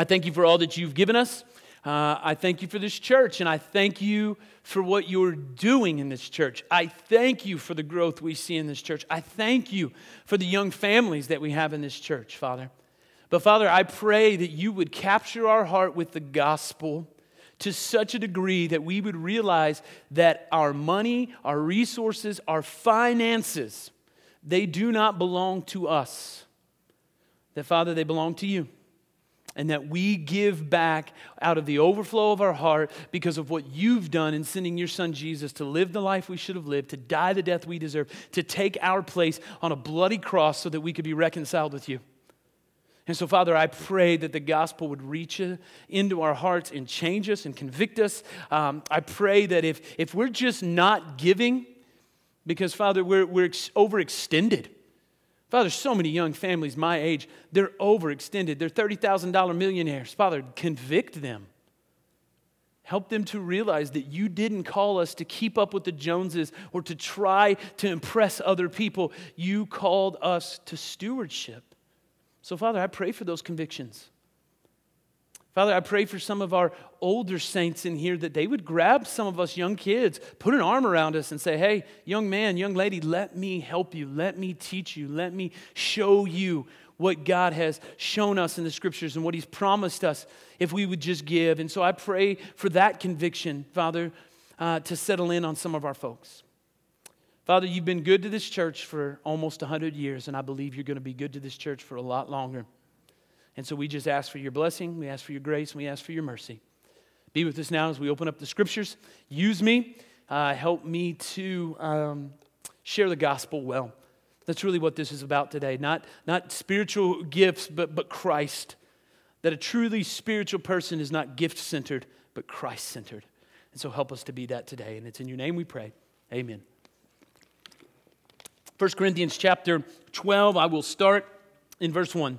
I thank you for all that you've given us. Uh, I thank you for this church, and I thank you for what you're doing in this church. I thank you for the growth we see in this church. I thank you for the young families that we have in this church, Father. But Father, I pray that you would capture our heart with the gospel to such a degree that we would realize that our money, our resources, our finances, they do not belong to us. That, Father, they belong to you and that we give back out of the overflow of our heart because of what you've done in sending your son Jesus to live the life we should have lived, to die the death we deserve, to take our place on a bloody cross so that we could be reconciled with you. And so, Father, I pray that the gospel would reach into our hearts and change us and convict us. Um, I pray that if, if we're just not giving, because, Father, we're, we're overextended Father, so many young families my age, they're overextended. They're $30,000 millionaires. Father, convict them. Help them to realize that you didn't call us to keep up with the Joneses or to try to impress other people. You called us to stewardship. So, Father, I pray for those convictions. Father, I pray for some of our older saints in here that they would grab some of us young kids, put an arm around us, and say, Hey, young man, young lady, let me help you. Let me teach you. Let me show you what God has shown us in the scriptures and what He's promised us if we would just give. And so I pray for that conviction, Father, uh, to settle in on some of our folks. Father, you've been good to this church for almost 100 years, and I believe you're going to be good to this church for a lot longer. And so we just ask for your blessing, we ask for your grace, and we ask for your mercy. Be with us now as we open up the scriptures. Use me, uh, help me to um, share the gospel well. That's really what this is about today. Not, not spiritual gifts, but, but Christ. That a truly spiritual person is not gift centered, but Christ centered. And so help us to be that today. And it's in your name we pray. Amen. 1 Corinthians chapter 12, I will start in verse 1.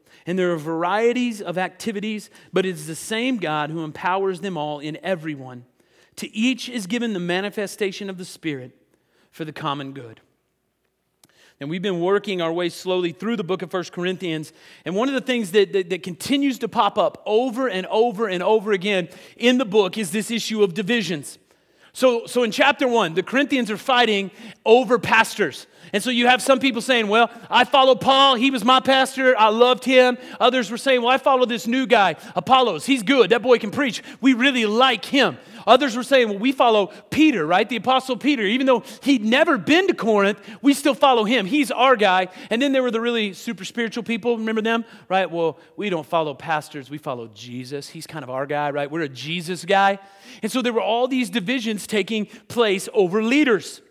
And there are varieties of activities, but it is the same God who empowers them all in everyone. To each is given the manifestation of the Spirit for the common good. And we've been working our way slowly through the book of First Corinthians. And one of the things that, that, that, continues to pop up over and over and over again in the book is this issue of divisions. So, so in chapter one, the Corinthians are fighting over pastors. And so you have some people saying, Well, I follow Paul. He was my pastor. I loved him. Others were saying, Well, I follow this new guy, Apollos. He's good. That boy can preach. We really like him. Others were saying, Well, we follow Peter, right? The Apostle Peter. Even though he'd never been to Corinth, we still follow him. He's our guy. And then there were the really super spiritual people. Remember them? Right? Well, we don't follow pastors. We follow Jesus. He's kind of our guy, right? We're a Jesus guy. And so there were all these divisions taking place over leaders.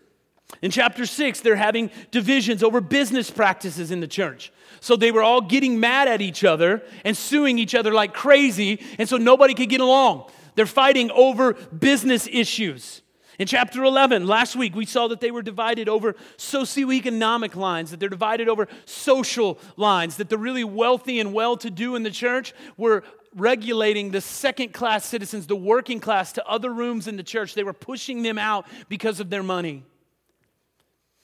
In chapter 6, they're having divisions over business practices in the church. So they were all getting mad at each other and suing each other like crazy, and so nobody could get along. They're fighting over business issues. In chapter 11, last week, we saw that they were divided over socioeconomic lines, that they're divided over social lines, that the really wealthy and well to do in the church were regulating the second class citizens, the working class, to other rooms in the church. They were pushing them out because of their money.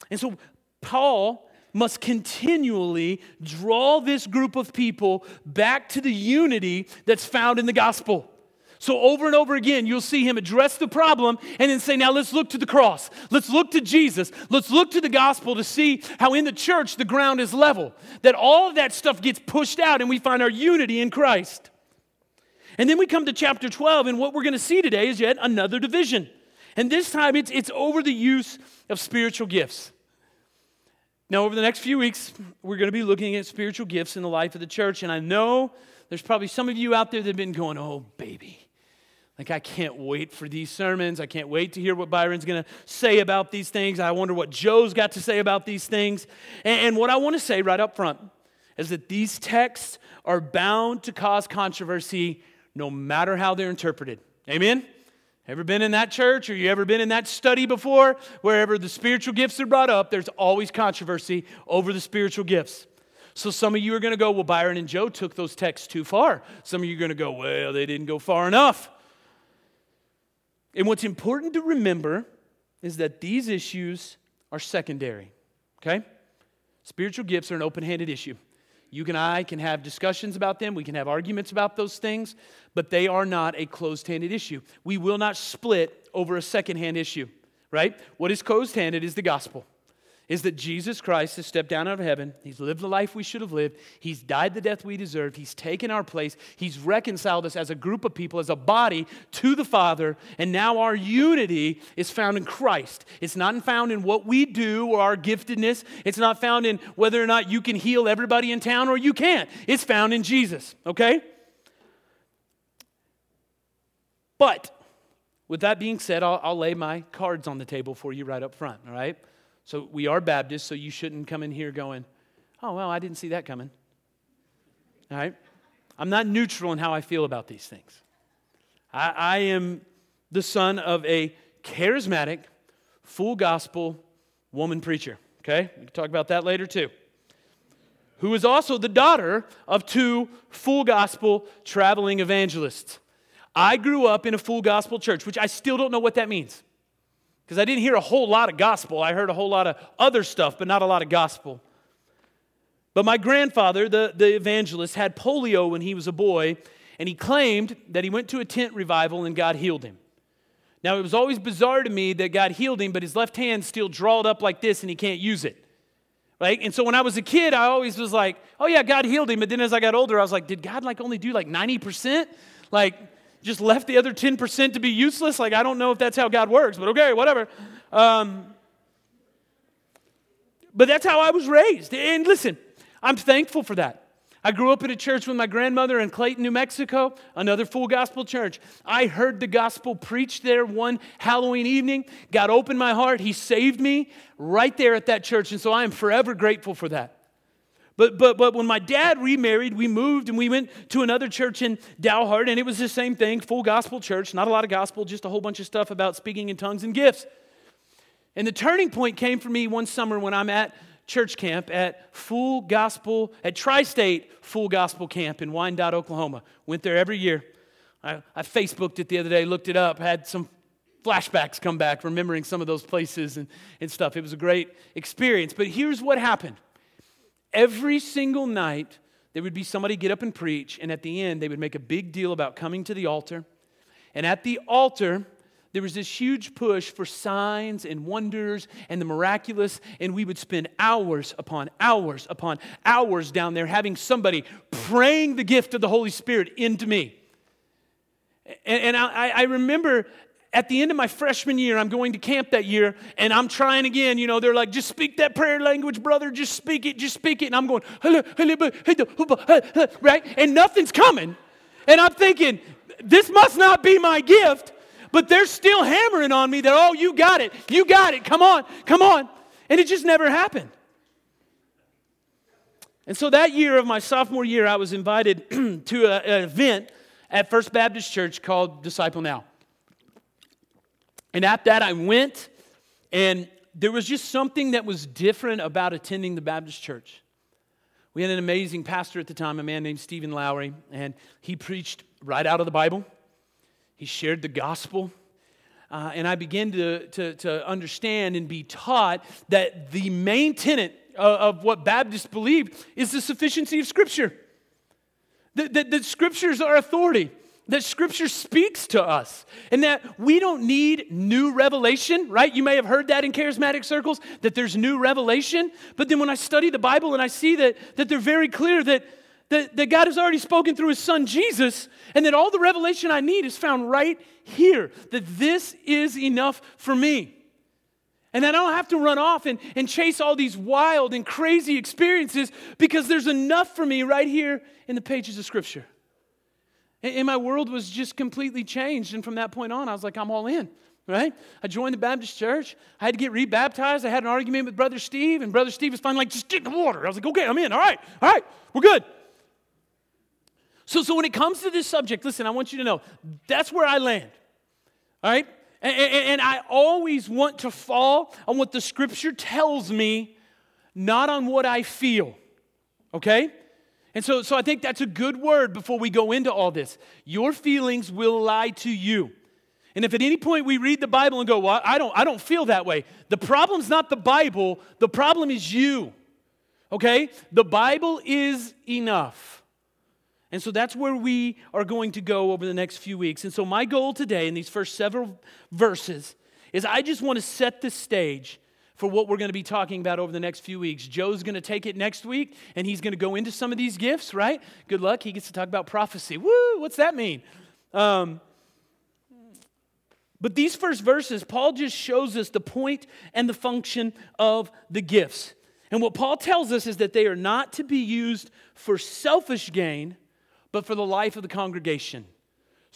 And so Paul must continually draw this group of people back to the unity that's found in the gospel. So, over and over again, you'll see him address the problem and then say, Now let's look to the cross. Let's look to Jesus. Let's look to the gospel to see how in the church the ground is level. That all of that stuff gets pushed out and we find our unity in Christ. And then we come to chapter 12, and what we're going to see today is yet another division. And this time it's, it's over the use of spiritual gifts. Now, over the next few weeks, we're going to be looking at spiritual gifts in the life of the church. And I know there's probably some of you out there that have been going, oh, baby. Like, I can't wait for these sermons. I can't wait to hear what Byron's going to say about these things. I wonder what Joe's got to say about these things. And, and what I want to say right up front is that these texts are bound to cause controversy no matter how they're interpreted. Amen? Ever been in that church or you ever been in that study before? Wherever the spiritual gifts are brought up, there's always controversy over the spiritual gifts. So some of you are going to go, well, Byron and Joe took those texts too far. Some of you are going to go, well, they didn't go far enough. And what's important to remember is that these issues are secondary, okay? Spiritual gifts are an open handed issue. You and I can have discussions about them, we can have arguments about those things, but they are not a closed handed issue. We will not split over a second hand issue, right? What is closed handed is the gospel is that Jesus Christ has stepped down out of heaven. He's lived the life we should have lived. He's died the death we deserved. He's taken our place. He's reconciled us as a group of people, as a body to the Father. And now our unity is found in Christ. It's not found in what we do or our giftedness. It's not found in whether or not you can heal everybody in town or you can't. It's found in Jesus, okay? But with that being said, I'll, I'll lay my cards on the table for you right up front, all right? So we are Baptists, so you shouldn't come in here going, oh, well, I didn't see that coming. All right? I'm not neutral in how I feel about these things. I, I am the son of a charismatic, full gospel woman preacher. Okay? We can talk about that later too. Who is also the daughter of two full gospel traveling evangelists. I grew up in a full gospel church, which I still don't know what that means. Because I didn't hear a whole lot of gospel. I heard a whole lot of other stuff, but not a lot of gospel. But my grandfather, the, the evangelist, had polio when he was a boy, and he claimed that he went to a tent revival and God healed him. Now, it was always bizarre to me that God healed him, but his left hand still drawled up like this and he can't use it. Right? And so when I was a kid, I always was like, oh yeah, God healed him. But then as I got older, I was like, did God like only do like 90%? Like, just left the other 10% to be useless? Like, I don't know if that's how God works, but okay, whatever. Um, but that's how I was raised. And listen, I'm thankful for that. I grew up in a church with my grandmother in Clayton, New Mexico, another full gospel church. I heard the gospel preached there one Halloween evening. God opened my heart. He saved me right there at that church. And so I am forever grateful for that. But, but, but when my dad remarried, we moved and we went to another church in Dalhart, and it was the same thing full gospel church, not a lot of gospel, just a whole bunch of stuff about speaking in tongues and gifts. And the turning point came for me one summer when I'm at church camp at Full Gospel, at Tri State Full Gospel Camp in Wyandotte, Oklahoma. Went there every year. I, I Facebooked it the other day, looked it up, had some flashbacks come back, remembering some of those places and, and stuff. It was a great experience. But here's what happened Every single night, there would be somebody get up and preach, and at the end, they would make a big deal about coming to the altar. And at the altar, there was this huge push for signs and wonders and the miraculous, and we would spend hours upon hours upon hours down there having somebody praying the gift of the Holy Spirit into me. And, and I, I, remember at the end of my freshman year, I'm going to camp that year, and I'm trying again. You know, they're like, just speak that prayer language, brother. Just speak it, just speak it. And I'm going, right? And nothing's coming. And I'm thinking, this must not be my gift, but they're still hammering on me that, oh, you got it. You got it. Come on, come on. And it just never happened. And so that year of my sophomore year, I was invited to an event at First Baptist Church called Disciple Now. And at that, I went, and there was just something that was different about attending the Baptist church. We had an amazing pastor at the time, a man named Stephen Lowry, and he preached right out of the Bible. He shared the gospel. Uh, and I began to, to, to, understand and be taught that the main tenet of, of what Baptists believe is the sufficiency of Scripture. That, that, that Scriptures are authority that Scripture speaks to us and that we don't need new revelation, right? You may have heard that in charismatic circles, that there's new revelation. But then when I study the Bible and I see that, that they're very clear that, that, that God has already spoken through His Son Jesus and that all the revelation I need is found right here, that this is enough for me. And that I don't have to run off and, and chase all these wild and crazy experiences because there's enough for me right here in the pages of Scripture. And my world was just completely changed. And from that point on, I was like, I'm all in, right? I joined the Baptist church. I had to get rebaptized. I had an argument with Brother Steve, and Brother Steve was finally like, just get in the water. I was like, okay, I'm in. All right, all right, we're good. So, so when it comes to this subject, listen, I want you to know that's where I land. All right? And, and, and I always want to fall on what the scripture tells me, not on what I feel. Okay? And so, so I think that's a good word before we go into all this. Your feelings will lie to you. And if at any point we read the Bible and go, well, I don't, I don't feel that way, the problem's not the Bible, the problem is you. Okay? The Bible is enough. And so that's where we are going to go over the next few weeks. And so, my goal today in these first several verses is I just want to set the stage for what we're going to be talking about over the next few weeks. Joe's going to take it next week and he's going to go into some of these gifts, right? Good luck. He gets to talk about prophecy. Woo, what's that mean? Um, but these first verses, Paul just shows us the point and the function of the gifts. And what Paul tells us is that they are not to be used for selfish gain but for the life of the congregation.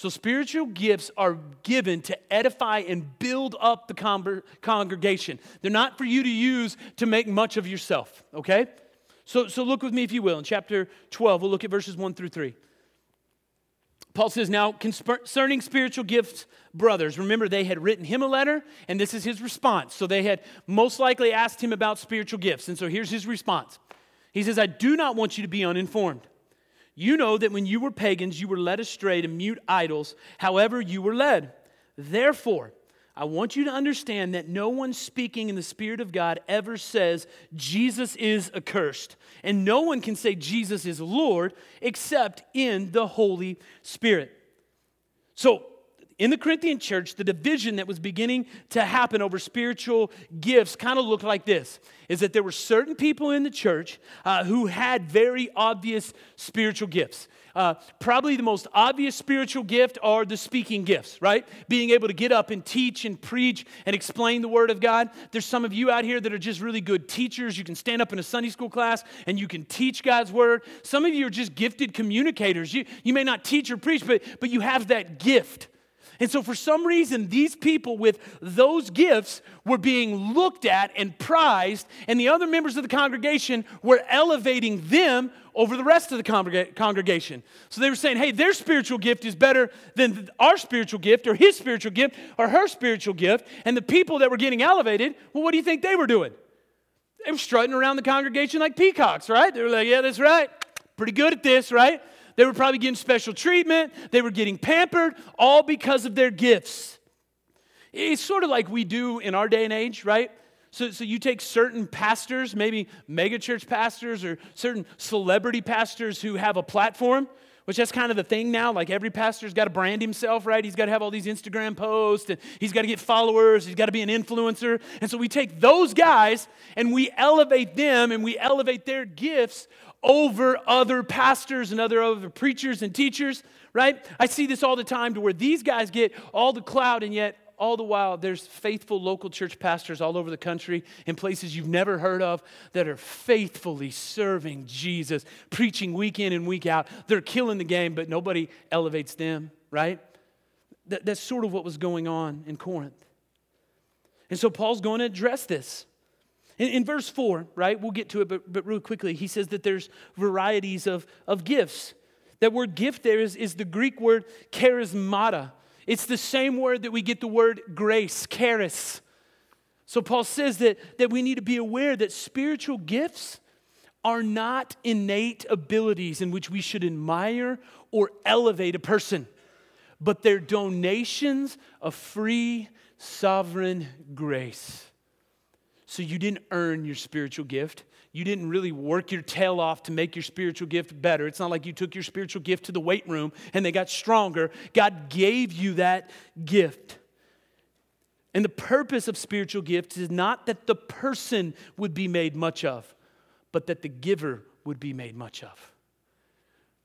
So, spiritual gifts are given to edify and build up the con- congregation. They're not for you to use to make much of yourself, okay? So, so, look with me, if you will, in chapter 12. We'll look at verses 1 through 3. Paul says, Now concerning spiritual gifts, brothers, remember they had written him a letter, and this is his response. So they had most likely asked him about spiritual gifts. And so here's his response He says, I do not want you to be uninformed. You know that when you were pagans, you were led astray to mute idols, however, you were led. Therefore, I want you to understand that no one speaking in the Spirit of God ever says Jesus is accursed. And no one can say Jesus is Lord except in the Holy Spirit. So, in the Corinthian church, the division that was beginning to happen over spiritual gifts kind of looked like this is that there were certain people in the church uh, who had very obvious spiritual gifts. Uh, probably the most obvious spiritual gift are the speaking gifts, right? Being able to get up and teach and preach and explain the Word of God. There's some of you out here that are just really good teachers. You can stand up in a Sunday school class and you can teach God's Word. Some of you are just gifted communicators. You, you may not teach or preach, but, but you have that gift. And so, for some reason, these people with those gifts were being looked at and prized, and the other members of the congregation were elevating them over the rest of the congreg- congregation. So they were saying, hey, their spiritual gift is better than our spiritual gift, or his spiritual gift, or her spiritual gift. And the people that were getting elevated, well, what do you think they were doing? They were strutting around the congregation like peacocks, right? They were like, yeah, that's right. Pretty good at this, right? They were probably getting special treatment. They were getting pampered, all because of their gifts. It's sort of like we do in our day and age, right? So, so you take certain pastors, maybe megachurch pastors or certain celebrity pastors who have a platform, which that's kind of the thing now. Like every pastor's got to brand himself, right? He's got to have all these Instagram posts and he's got to get followers. He's got to be an influencer. And so we take those guys and we elevate them and we elevate their gifts over other pastors and other other preachers and teachers, right? I see this all the time to where these guys get all the clout and yet all the while there's faithful local church pastors all over the country in places you've never heard of that are faithfully serving Jesus, preaching week in and week out. They're killing the game, but nobody elevates them, right? That, that's sort of what was going on in Corinth. And so Paul's going to address this. In, in, verse 4, right, we'll get to it, but, but real quickly, he says that there's varieties of, of gifts. That word gift there is, is the Greek word charismata. It's the same word that we get the word grace, charis. So Paul says that, that we need to be aware that spiritual gifts are not innate abilities in which we should admire or elevate a person, but they're donations of free, sovereign grace. So you didn't earn your spiritual gift. You didn't really work your tail off to make your spiritual gift better. It's not like you took your spiritual gift to the weight room and they got stronger. God gave you that gift. And the purpose of spiritual gifts is not that the person would be made much of, but that the giver would be made much of.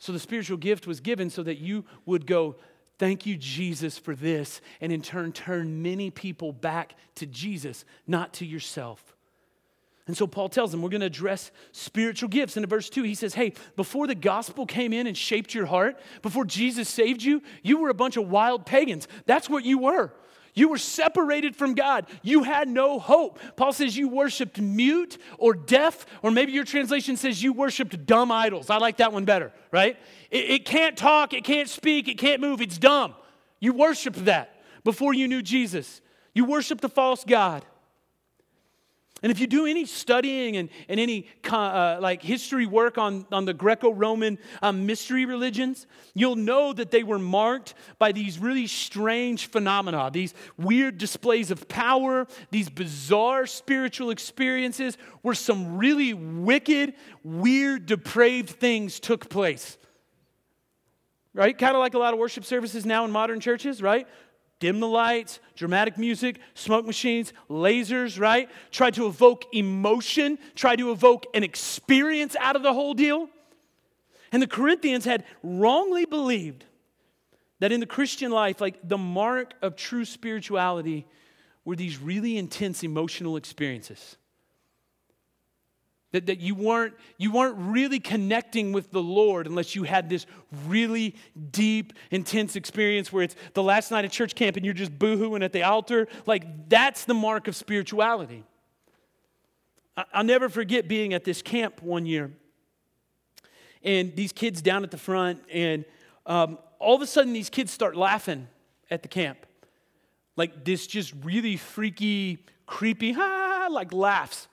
So the spiritual gift was given so that you would go, Thank you, Jesus, for this, and in turn, turn many people back to Jesus, not to yourself. And so Paul tells them, we're going to address spiritual gifts. And in verse 2, he says, Hey, before the gospel came in and shaped your heart, before Jesus saved you, you were a bunch of wild pagans. That's what you were. You were separated from God. You had no hope. Paul says you worshiped mute or deaf, or maybe your translation says you worshiped dumb idols. I like that one better, right? It, it can't talk, it can't speak, it can't move, it's dumb. You worshiped that before you knew Jesus. You worshiped a false God. And if you do any studying and, and any uh, like history work on, on the Greco-Roman um, mystery religions, you'll know that they were marked by these really strange phenomena, these weird displays of power, these bizarre spiritual experiences where some really wicked, weird, depraved things took place. Right? Kind of like a lot of worship services now in modern churches, right? Dim the lights, dramatic music, smoke machines, lasers, right? Try to evoke emotion, try to evoke an experience out of the whole deal. And the Corinthians had wrongly believed that in the Christian life, like the mark of true spirituality were these really intense emotional experiences. That, that you, weren't, you weren't really connecting with the Lord unless you had this really deep, intense experience where it's the last night at church camp and you're just boohooing at the altar. Like, that's the mark of spirituality. I'll never forget being at this camp one year and these kids down at the front, and um, all of a sudden, these kids start laughing at the camp. Like this just really freaky, creepy, ha, like laughs.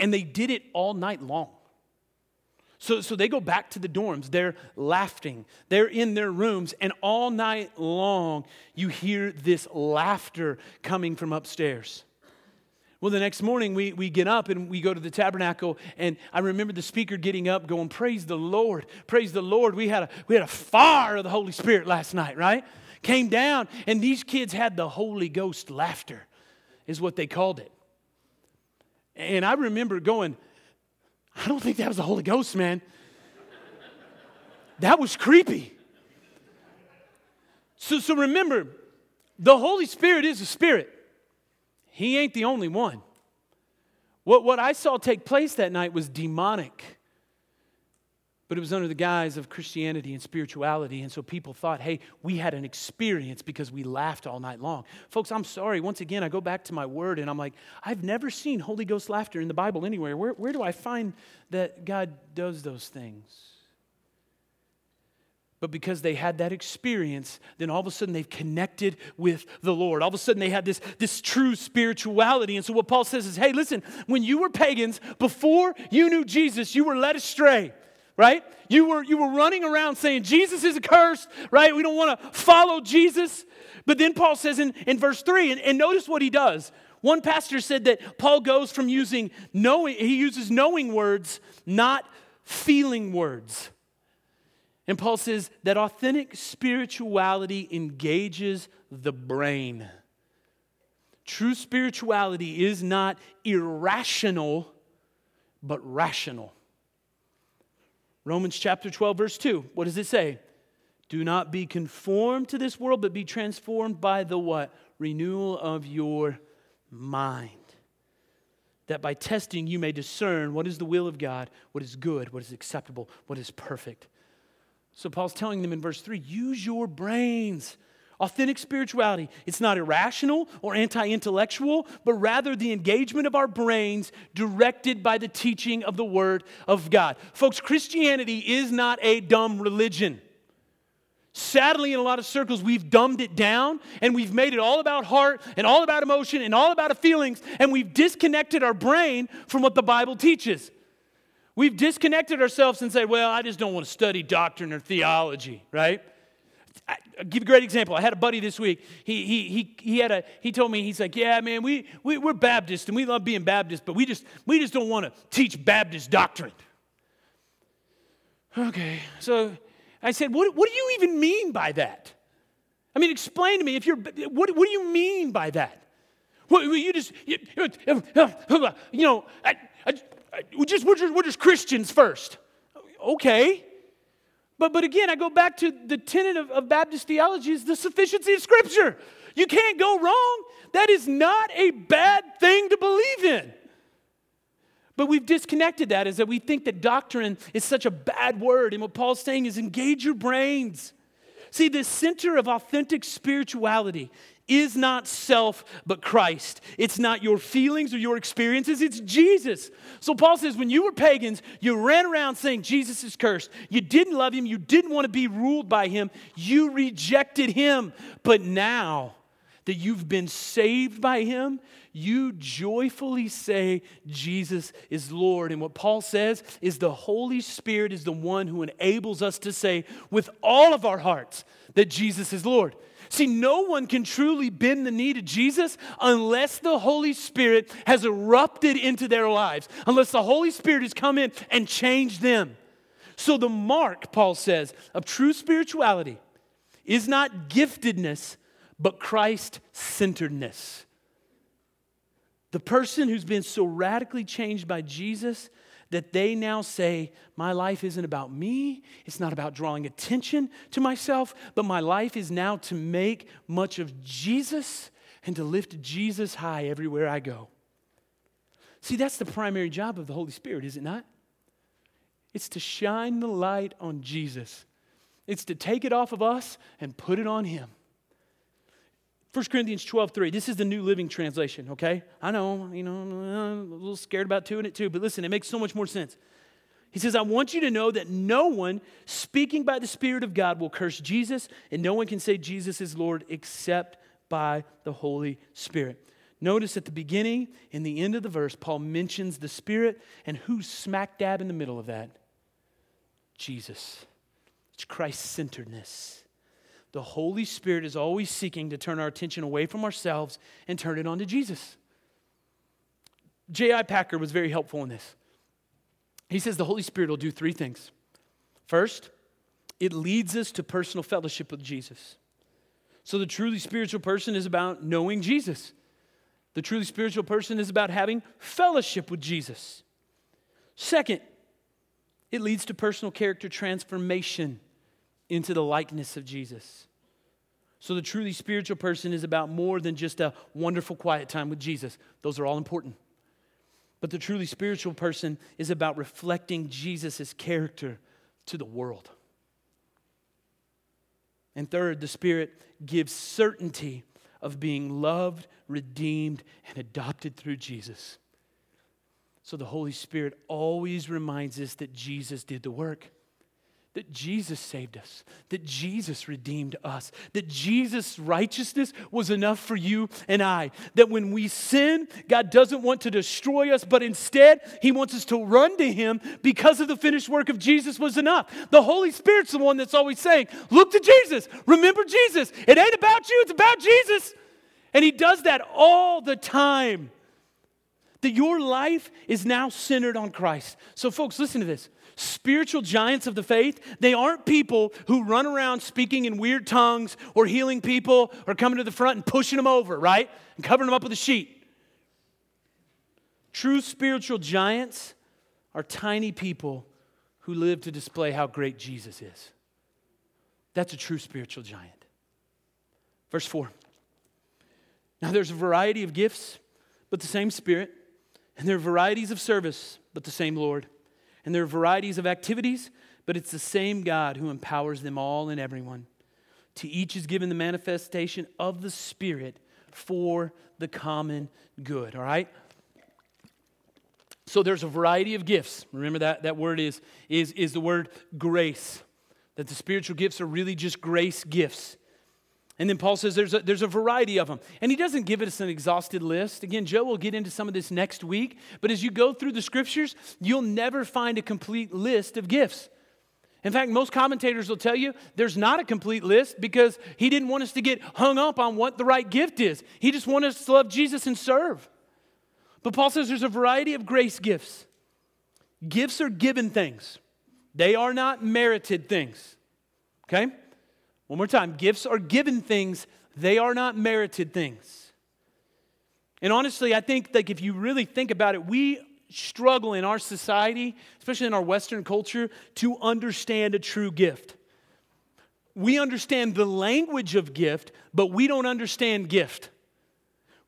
And they did it all night long. So, so they go back to the dorms. They're laughing. They're in their rooms. And all night long, you hear this laughter coming from upstairs. Well, the next morning, we, we get up and we go to the tabernacle. And I remember the speaker getting up, going, Praise the Lord. Praise the Lord. We had a, we had a fire of the Holy Spirit last night, right? Came down, and these kids had the Holy Ghost laughter, is what they called it. And I remember going, I don't think that was the Holy Ghost, man. That was creepy. So, so remember, the Holy Spirit is a spirit. He ain't the only one. What, what I saw take place that night was demonic but it was under the guise of Christianity and spirituality. And so people thought, hey, we had an experience because we laughed all night long. Folks, I'm sorry. Once again, I go back to my word and I'm like, I've never seen Holy Ghost laughter in the Bible anywhere. Where, where do I find that God does those things? But because they had that experience, then all of a sudden they've connected with the Lord. All of a sudden they had this, this true spirituality. And so what Paul says is, hey, listen, when you were pagans, before you knew Jesus, you were led astray right? You were, you were running around saying Jesus is a curse, right? We don't want to follow Jesus. But then Paul says in, in verse 3, and, and notice what he does. One pastor said that Paul goes from using knowing, he uses knowing words, not feeling words. And Paul says that authentic spirituality engages the brain. True spirituality is not irrational, but rational. Romans chapter 12, verse 2. What does it say? Do not be conformed to this world, but be transformed by the what? Renewal of your mind. That by testing you may discern what is the will of God, what is good, what is acceptable, what is perfect. So Paul's telling them in verse 3 use your brains. Authentic spirituality, it's not irrational or anti intellectual, but rather the engagement of our brains directed by the teaching of the Word of God. Folks, Christianity is not a dumb religion. Sadly, in a lot of circles, we've dumbed it down and we've made it all about heart and all about emotion and all about feelings, and we've disconnected our brain from what the Bible teaches. We've disconnected ourselves and said, well, I just don't want to study doctrine or theology, right? I'll give a great example. I had a buddy this week. He, he, he, he, had a, he told me, he's like, yeah, man, we, we, we're Baptist and we love being Baptist, but we just, we just don't want to teach Baptist doctrine. Okay, so I said, what, what do you even mean by that? I mean, explain to me if you're, what, what do you mean by that? What, you just, you, you know, I, I, we just, we're, just, we're just Christians first. Okay. But, but again, I go back to the tenet of, of Baptist theology is the sufficiency of Scripture. You can't go wrong. That is not a bad thing to believe in. But we've disconnected that is that we think that doctrine is such a bad word. And what Paul's saying is engage your brains. See, the center of authentic spirituality is not self, but Christ. It's not your feelings or your experiences, it's Jesus. So Paul says, when you were pagans, you ran around saying Jesus is cursed. You didn't love him, you didn't want to be ruled by him, you rejected him. But now that you've been saved by him, you joyfully say Jesus is Lord. And what Paul says is the Holy Spirit is the one who enables us to say with all of our hearts that Jesus is Lord. See, no one can truly bend the knee to Jesus unless the Holy Spirit has erupted into their lives, unless the Holy Spirit has come in and changed them. So, the mark, Paul says, of true spirituality is not giftedness, but Christ centeredness. The person who's been so radically changed by Jesus that they now say, My life isn't about me. It's not about drawing attention to myself, but my life is now to make much of Jesus and to lift Jesus high everywhere I go. See, that's the primary job of the Holy Spirit, is it not? It's to shine the light on Jesus, it's to take it off of us and put it on Him. 1 Corinthians 12, 3. This is the New Living Translation, okay? I know, you know, I'm a little scared about doing it too, but listen, it makes so much more sense. He says, I want you to know that no one speaking by the Spirit of God will curse Jesus, and no one can say Jesus is Lord except by the Holy Spirit. Notice at the beginning and the end of the verse, Paul mentions the Spirit, and who's smack dab in the middle of that? Jesus. It's Christ centeredness. The Holy Spirit is always seeking to turn our attention away from ourselves and turn it on to Jesus. J.I. Packer was very helpful in this. He says the Holy Spirit will do three things. First, it leads us to personal fellowship with Jesus. So the truly spiritual person is about knowing Jesus. The truly spiritual person is about having fellowship with Jesus. Second, it leads to personal character transformation into the likeness of Jesus. So, the truly spiritual person is about more than just a wonderful quiet time with Jesus. Those are all important. But the truly spiritual person is about reflecting Jesus' character to the world. And third, the Spirit gives certainty of being loved, redeemed, and adopted through Jesus. So the Holy Spirit always reminds us that Jesus did the work that Jesus saved us, that Jesus redeemed us, that Jesus' righteousness was enough for you and I. That when we sin, God doesn't want to destroy us, but instead, He wants us to run to Him because of the finished work of Jesus was enough. The Holy Spirit's the one that's always saying, Look to Jesus, remember Jesus. It ain't about you, it's about Jesus. And He does that all the time. That your life is now centered on Christ. So, folks, listen to this spiritual giants of the faith, they aren't people who run around speaking in weird tongues or healing people or coming to the front and pushing them over, right? And covering them up with a sheet. True spiritual giants are tiny people who live to display how great Jesus is. That's a true spiritual giant. Verse 4. Now there's a variety of gifts, but the same Spirit, and there are varieties of service, but the same Lord. And there are varieties of activities, but it's the same God who empowers them all and everyone. To each is given the manifestation of the Spirit for the common good, all right? So there's a variety of gifts. Remember that that word is is is the word grace. That the spiritual gifts are really just grace gifts. And then Paul says there's a, there's a variety of them. And he doesn't give us an exhausted list. Again, Joe will get into some of this next week. But as you go through the scriptures, you'll never find a complete list of gifts. In fact, most commentators will tell you there's not a complete list because he didn't want us to get hung up on what the right gift is. He just wanted us to love Jesus and serve. But Paul says there's a variety of grace gifts. Gifts are given things, they are not merited things. Okay? One more time gifts are given things, they are not merited things. And honestly, I think like if you really think about it, we struggle in our society, especially in our Western culture, to understand a true gift. We understand the language of gift, but we don't understand gift.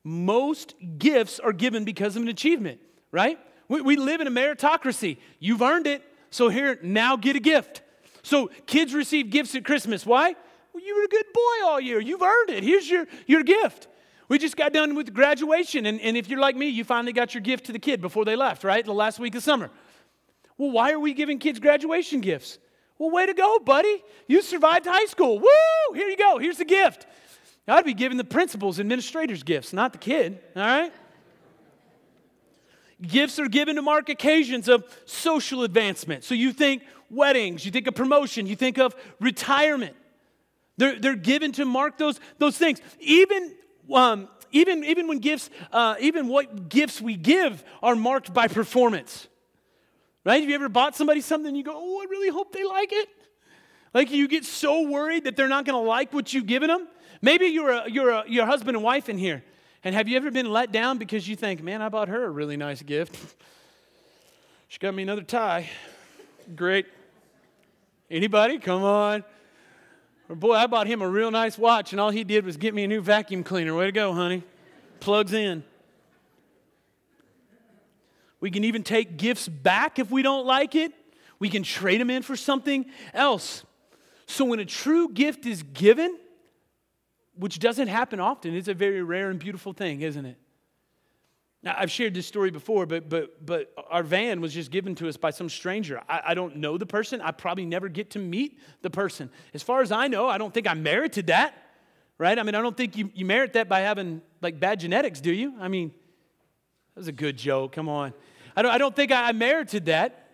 Most gifts are given because of an achievement, right? We, we live in a meritocracy. You've earned it, so here, now get a gift. So kids receive gifts at Christmas. Why? Well, you were a good boy all year. You've earned it. Here's your, your gift. We just got done with graduation, and, and if you're like me, you finally got your gift to the kid before they left, right? The last week of summer. Well, why are we giving kids graduation gifts? Well, way to go, buddy. You survived high school. Woo! Here you go. Here's the gift. I'd be giving the principals, administrators gifts, not the kid, all right? Gifts are given to mark occasions of social advancement. So you think weddings, you think of promotion, you think of retirement. They're, they're given to mark those, those things. Even, um, even, even when gifts, uh, even what gifts we give are marked by performance. Right? Have you ever bought somebody something you go, oh, I really hope they like it? Like you get so worried that they're not going to like what you've given them. Maybe you're a, you're a, husband and wife in here and have you ever been let down because you think, man, I bought her a really nice gift? she got me another tie. Great. Anybody? Come on. Boy, I bought him a real nice watch, and all he did was get me a new vacuum cleaner. Way to go, honey. Plugs in. We can even take gifts back if we don't like it. We can trade them in for something else. So when a true gift is given, which doesn't happen often. It's a very rare and beautiful thing, isn't it? Now, I've shared this story before, but, but, but our van was just given to us by some stranger. I, I don't know the person. I probably never get to meet the person. As far as I know, I don't think I merited that, right? I mean, I don't think you, you merit that by having like bad genetics, do you? I mean, that was a good joke. Come on. I don't, I don't think I, I merited that.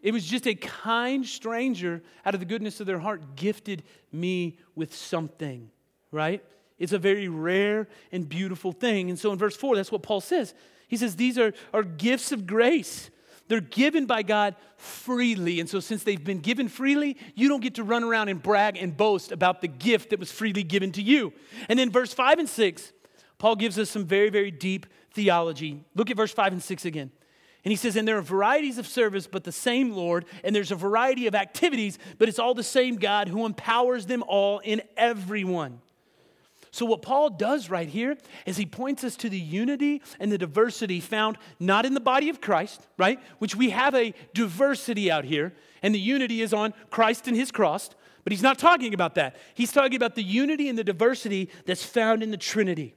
It was just a kind stranger out of the goodness of their heart gifted me with something right? It's a very rare and beautiful thing. And so in verse 4, that's what Paul says. He says, These are, are gifts of grace. They're given by God freely. And so, since they've been given freely, you don't get to run around and brag and boast about the gift that was freely given to you. And then, verse 5 and 6, Paul gives us some very, very deep theology. Look at verse 5 and 6 again. And he says, and there are varieties of service, but the same Lord, and there's a variety of activities, but it's all the same God who empowers them all in everyone. So, what Paul does right here is he points us to the unity and the diversity found not in the body of Christ, right? Which we have a diversity out here, and the unity is on Christ and his cross. But he's not talking about that. He's talking about the unity and the diversity that's found in the Trinity.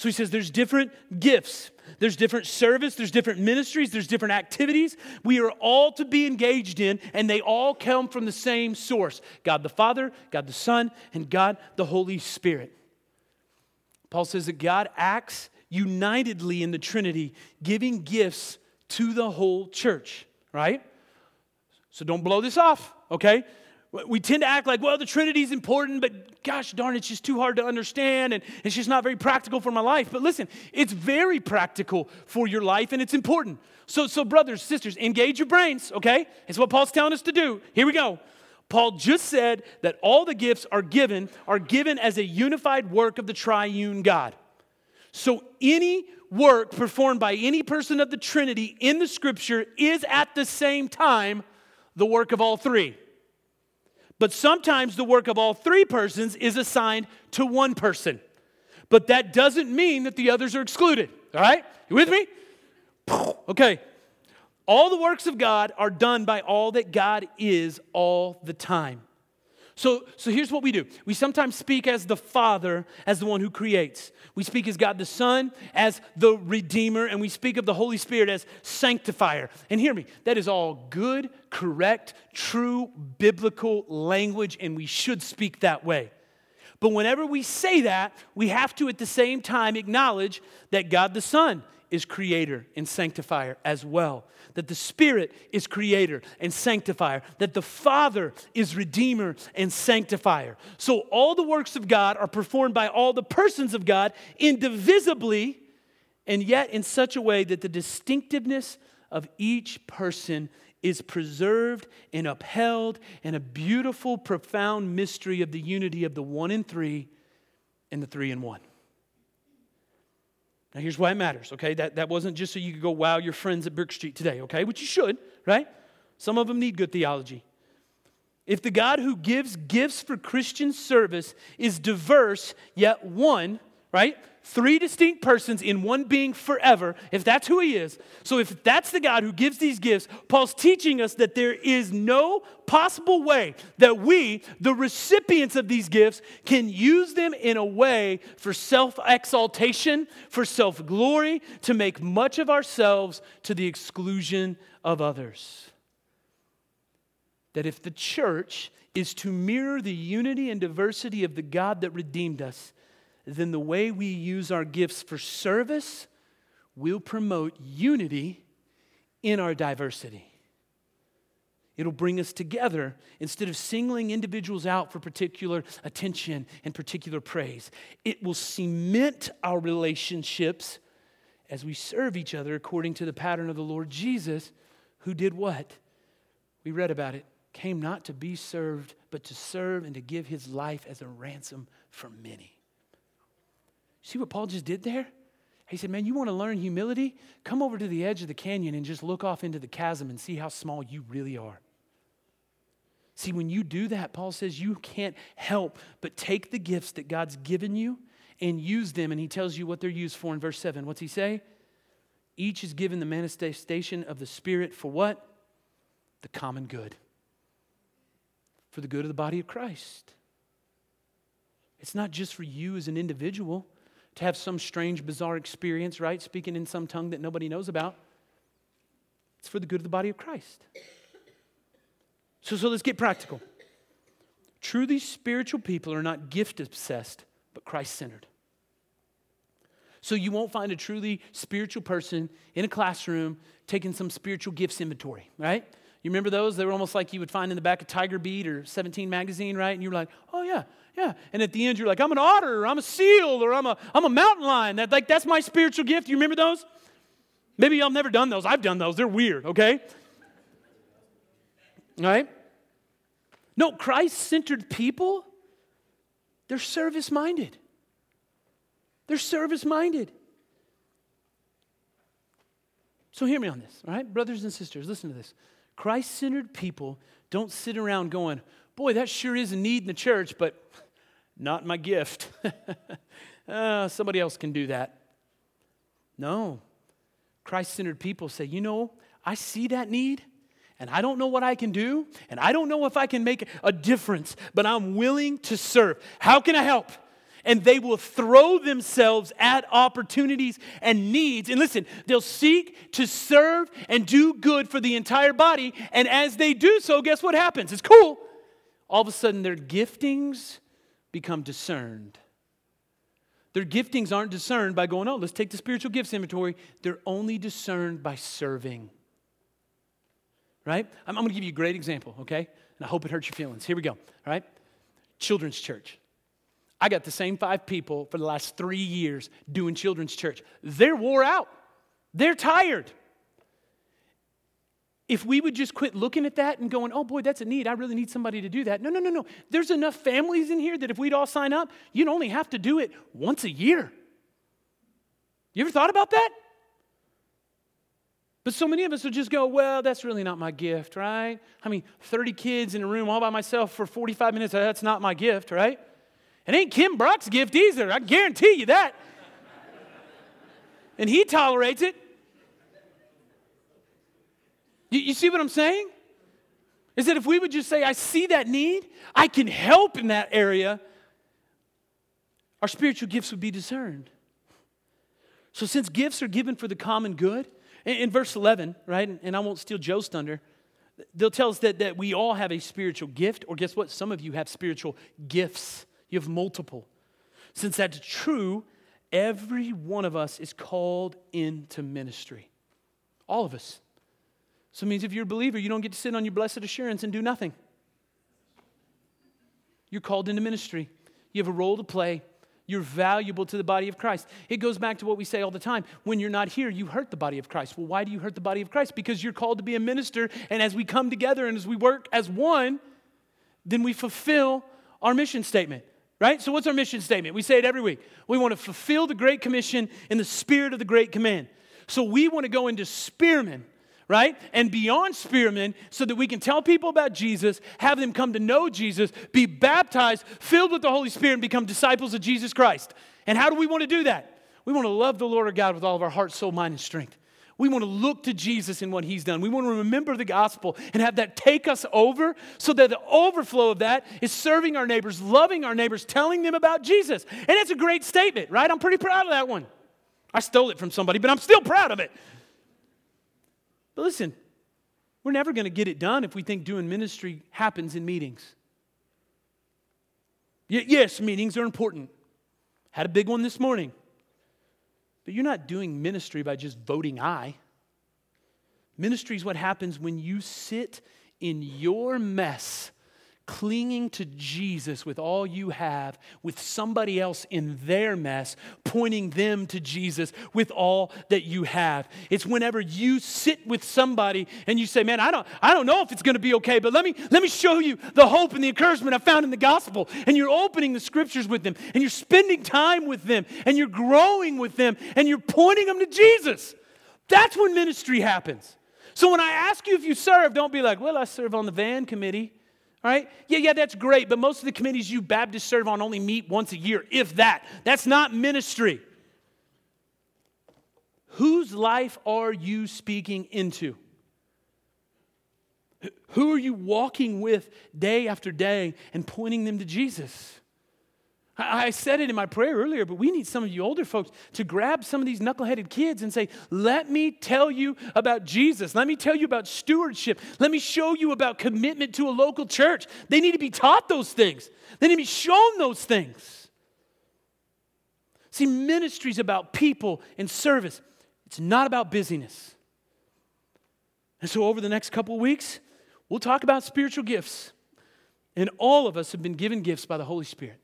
So he says there's different gifts, there's different service, there's different ministries, there's different activities. We are all to be engaged in, and they all come from the same source God the Father, God the Son, and God the Holy Spirit. Paul says that God acts unitedly in the Trinity, giving gifts to the whole church, right? So don't blow this off, okay? We tend to act like, well, the Trinity is important, but gosh darn, it's just too hard to understand and it's just not very practical for my life. But listen, it's very practical for your life and it's important. So, so brothers, sisters, engage your brains, okay? It's what Paul's telling us to do. Here we go. Paul just said that all the gifts are given, are given as a unified work of the triune God. So any work performed by any person of the Trinity in the scripture is at the same time the work of all three. But sometimes the work of all three persons is assigned to one person. But that doesn't mean that the others are excluded. All right? You with me? Okay. All the works of God are done by all that God is all the time. So, so here's what we do we sometimes speak as the Father, as the one who creates. We speak as God the Son, as the Redeemer, and we speak of the Holy Spirit as sanctifier. And hear me, that is all good, correct, true, biblical language, and we should speak that way. But whenever we say that, we have to at the same time acknowledge that God the Son is creator and sanctifier as well. That the Spirit is creator and sanctifier. That the Father is redeemer and sanctifier. So all the works of God are performed by all the persons of God indivisibly, and yet in such a way that the distinctiveness of each person is preserved and upheld in a beautiful, profound mystery of the unity of the one in three and the three in one. Now, here's why it matters, okay? That, that wasn't just so you could go wow your friends at Brick Street today, okay? Which you should, right? Some of them need good theology. If the God who gives gifts for Christian service is diverse, yet one, right? Three distinct persons in one being forever, if that's who he is. So, if that's the God who gives these gifts, Paul's teaching us that there is no possible way that we, the recipients of these gifts, can use them in a way for self exaltation, for self glory, to make much of ourselves to the exclusion of others. That if the church is to mirror the unity and diversity of the God that redeemed us, then the way we use our gifts for service will promote unity in our diversity. It'll bring us together instead of singling individuals out for particular attention and particular praise. It will cement our relationships as we serve each other according to the pattern of the Lord Jesus, who did what? We read about it. Came not to be served, but to serve and to give his life as a ransom for many. See what Paul just did there? He said, Man, you want to learn humility? Come over to the edge of the canyon and just look off into the chasm and see how small you really are. See, when you do that, Paul says you can't help but take the gifts that God's given you and use them. And he tells you what they're used for in verse 7. What's he say? Each is given the manifestation of the Spirit for what? The common good. For the good of the body of Christ. It's not just for you as an individual to have some strange, bizarre experience, right? Speaking in some tongue that nobody knows about. It's for the good of the body of Christ. So, so let's get practical. Truly spiritual people are not gift obsessed, but Christ centered. So you won't find a truly spiritual person in a classroom taking some spiritual gifts inventory, right? You remember those? They were almost like you would find in the back of Tiger Beat or 17 magazine, right? And you were like, oh yeah, yeah. And at the end, you're like, I'm an otter, or I'm a seal, or I'm a, I'm a mountain lion. That, like, that's my spiritual gift. You remember those? Maybe y'all never done those. I've done those. They're weird, okay? Right? No, Christ centered people, they're service minded. They're service minded. So hear me on this, all right? Brothers and sisters, listen to this. Christ centered people don't sit around going, boy, that sure is a need in the church, but not my gift. uh, somebody else can do that. No. Christ centered people say, you know, I see that need and I don't know what I can do, and I don't know if I can make a difference, but I'm willing to serve. How can I help? And they will throw themselves at opportunities and needs. And listen, they'll seek to serve and do good for the entire body. And as they do so, guess what happens? It's cool all of a sudden their giftings become discerned. Their giftings aren't discerned by going, oh, let's take the spiritual gifts inventory. They're only discerned by serving. Right? I'm, I'm going to give you a great example, okay? And I hope it hurts your feelings. Here we go, all right? Children's church. I got the same five people for the last three years doing children's church. They're wore out, they're tired if we would just quit looking at that and going, oh boy, that's a need. I really need somebody to do that. No, no, no, no. There's enough families in here that if we'd all sign up, you'd only have to do it once a year. You ever thought about that? But so many of us will just go, well, that's really not my gift, right? I mean, 30 kids in a room all by myself for 45 minutes, uh, that's not my gift, right? It ain't Kim Brock's gift either. I guarantee you that. and he tolerates it. You, you see what I'm saying? Is that if we would just say, I see that need, I can help in that area, our spiritual gifts would be discerned. So, since gifts are given for the common good, in, in verse 11, right, and I won't steal Joe's thunder, they'll tell us that, that we all have a spiritual gift, or guess what? Some of you have spiritual gifts. You have multiple. Since that's true, every one of us is called into ministry. All of us. So it means if you're a believer, you don't get to sit on your blessed assurance and do nothing. You're called into ministry. You have a role to play. You're valuable to the body of Christ. It goes back to what we say all the time. When you're not here, you hurt the body of Christ. Well, why do you hurt the body of Christ? Because you're called to be a minister, and as we come together and as we work as one, then we fulfill our mission statement, right? So, what's our mission statement? We say it every week. We want to fulfill the Great Commission in the spirit of the Great Command. So, we want to go into Spearman right? And beyond Spearman so that we can tell people about Jesus, have them come to know Jesus, be baptized, filled with the Holy Spirit, and become disciples of Jesus Christ. And how do we want to do that? We want to love the Lord our God with all of our heart, soul, mind, and strength. We want to look to Jesus and what he's done. We want to remember the gospel and have that take us over so that the overflow of that is serving our neighbors, loving our neighbors, telling them about Jesus. And it's a great statement, right? I'm pretty proud of that one. I stole it from somebody, but I'm still proud of it. But listen, we're never going to get it done if we think doing ministry happens in meetings. Yes, meetings are important. Had a big one this morning. But you're not doing ministry by just voting aye. Ministry is what happens when you sit in your mess clinging to Jesus with all you have, with somebody else in their mess, pointing them to Jesus with all that you have. It's whenever you sit with somebody and you say, Man, I don't, I don't know if it's going to be okay, but let me, let me show you the hope and the encouragement I found in the gospel. And you're opening the scriptures with them, and you're spending time with them, and you're growing with them, and you're pointing them to Jesus. That's when ministry happens. So when I ask you if you serve, don't be like, Well, I serve on the van committee. All right? Yeah, yeah, that's great, but most of the committees you Baptists serve on only meet once a year, if that. That's not ministry. Whose life are you speaking into? Who are you walking with day after day and pointing them to Jesus? I said it in my prayer earlier, but we need some of you older folks to grab some of these knuckleheaded kids and say, Let me tell you about Jesus. Let me tell you about stewardship. Let me show you about commitment to a local church. They need to be taught those things, they need to be shown those things. See, ministry is about people and service, it's not about busyness. And so, over the next couple of weeks, we'll talk about spiritual gifts. And all of us have been given gifts by the Holy Spirit.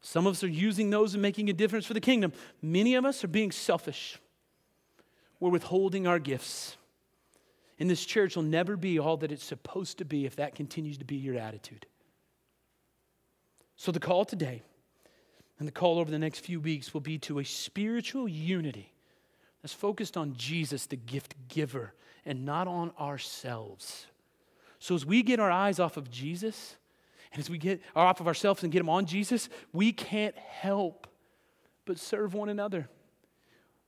Some of us are using those and making a difference for the kingdom. Many of us are being selfish. We're withholding our gifts. And this church will never be all that it's supposed to be if that continues to be your attitude. So, the call today and the call over the next few weeks will be to a spiritual unity that's focused on Jesus, the gift giver, and not on ourselves. So, as we get our eyes off of Jesus, and as we get off of ourselves and get them on Jesus, we can't help but serve one another.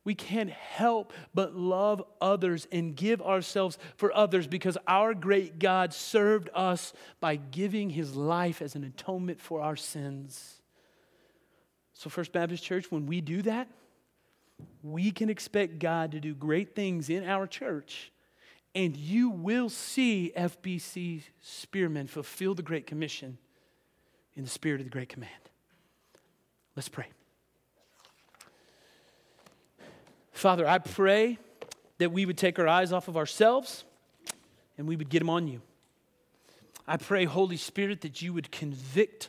We can't help but love others and give ourselves for others because our great God served us by giving his life as an atonement for our sins. So, First Baptist Church, when we do that, we can expect God to do great things in our church and you will see FBC Spearman fulfill the Great Commission in the spirit of the Great Command. Let's pray. Father, I pray that we would take our eyes off of ourselves and we would get them on you. I pray, Holy Spirit, that you would convict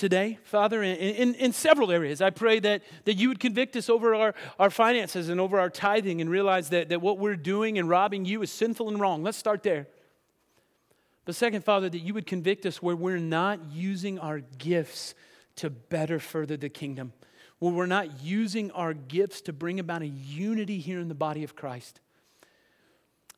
today, Father, in, in, in, several areas. I pray that, that you would convict us over our, our finances and over our tithing and realize that, that what we're doing and robbing you is sinful and wrong. Let's start there. But second, Father, that you would convict us where we're not using our gifts to better further the kingdom, where we're not using our gifts to bring about a unity here in the body of Christ.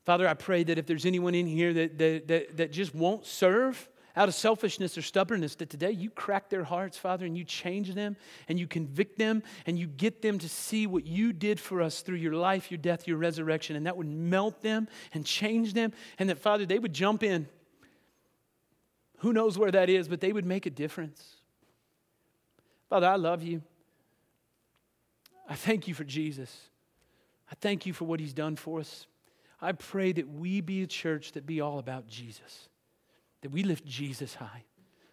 Father, I pray that if there's anyone in here that, that, that, that just won't serve, out of selfishness or stubbornness, that today you crack their hearts, Father, and you change them and you convict them and you get them to see what you did for us through your life, your death, your resurrection, and that would melt them and change them, and that, Father, they would jump in. Who knows where that is, but they would make a difference. Father, I love you. I thank you for Jesus. I thank you for what he's done for us. I pray that we be a church that be all about Jesus that we lift Jesus high,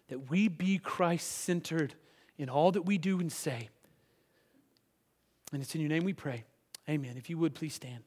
that we be Christ centered in all that we do and say. And it's in your name we pray. Amen. If you would, please stand.